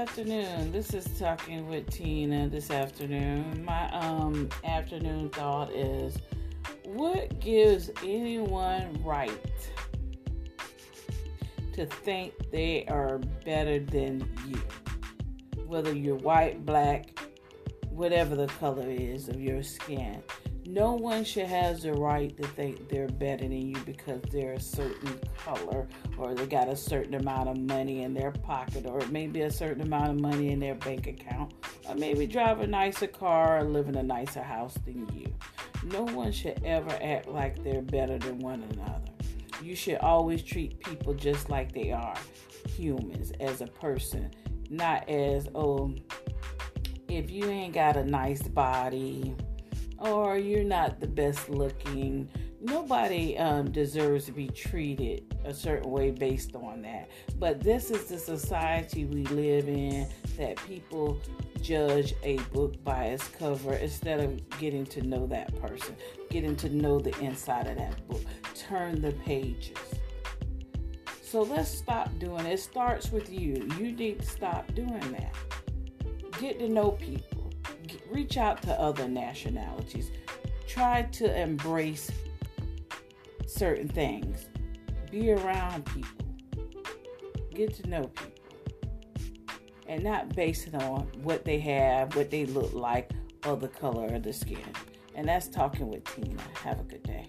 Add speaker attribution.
Speaker 1: afternoon. This is talking with Tina this afternoon. My um afternoon thought is what gives anyone right to think they are better than you? Whether you're white, black, whatever the color is of your skin. No one should have the right to think they're better than you because they're a certain color or they got a certain amount of money in their pocket or maybe a certain amount of money in their bank account or maybe drive a nicer car or live in a nicer house than you. No one should ever act like they're better than one another. You should always treat people just like they are humans as a person, not as, oh, if you ain't got a nice body, or you're not the best looking. Nobody um, deserves to be treated a certain way based on that. But this is the society we live in that people judge a book by its cover instead of getting to know that person, getting to know the inside of that book. Turn the pages. So let's stop doing it. It starts with you. You need to stop doing that. Get to know people reach out to other nationalities. Try to embrace certain things. Be around people. Get to know people. And not base it on what they have, what they look like, or the color of the skin. And that's talking with Tina. Have a good day.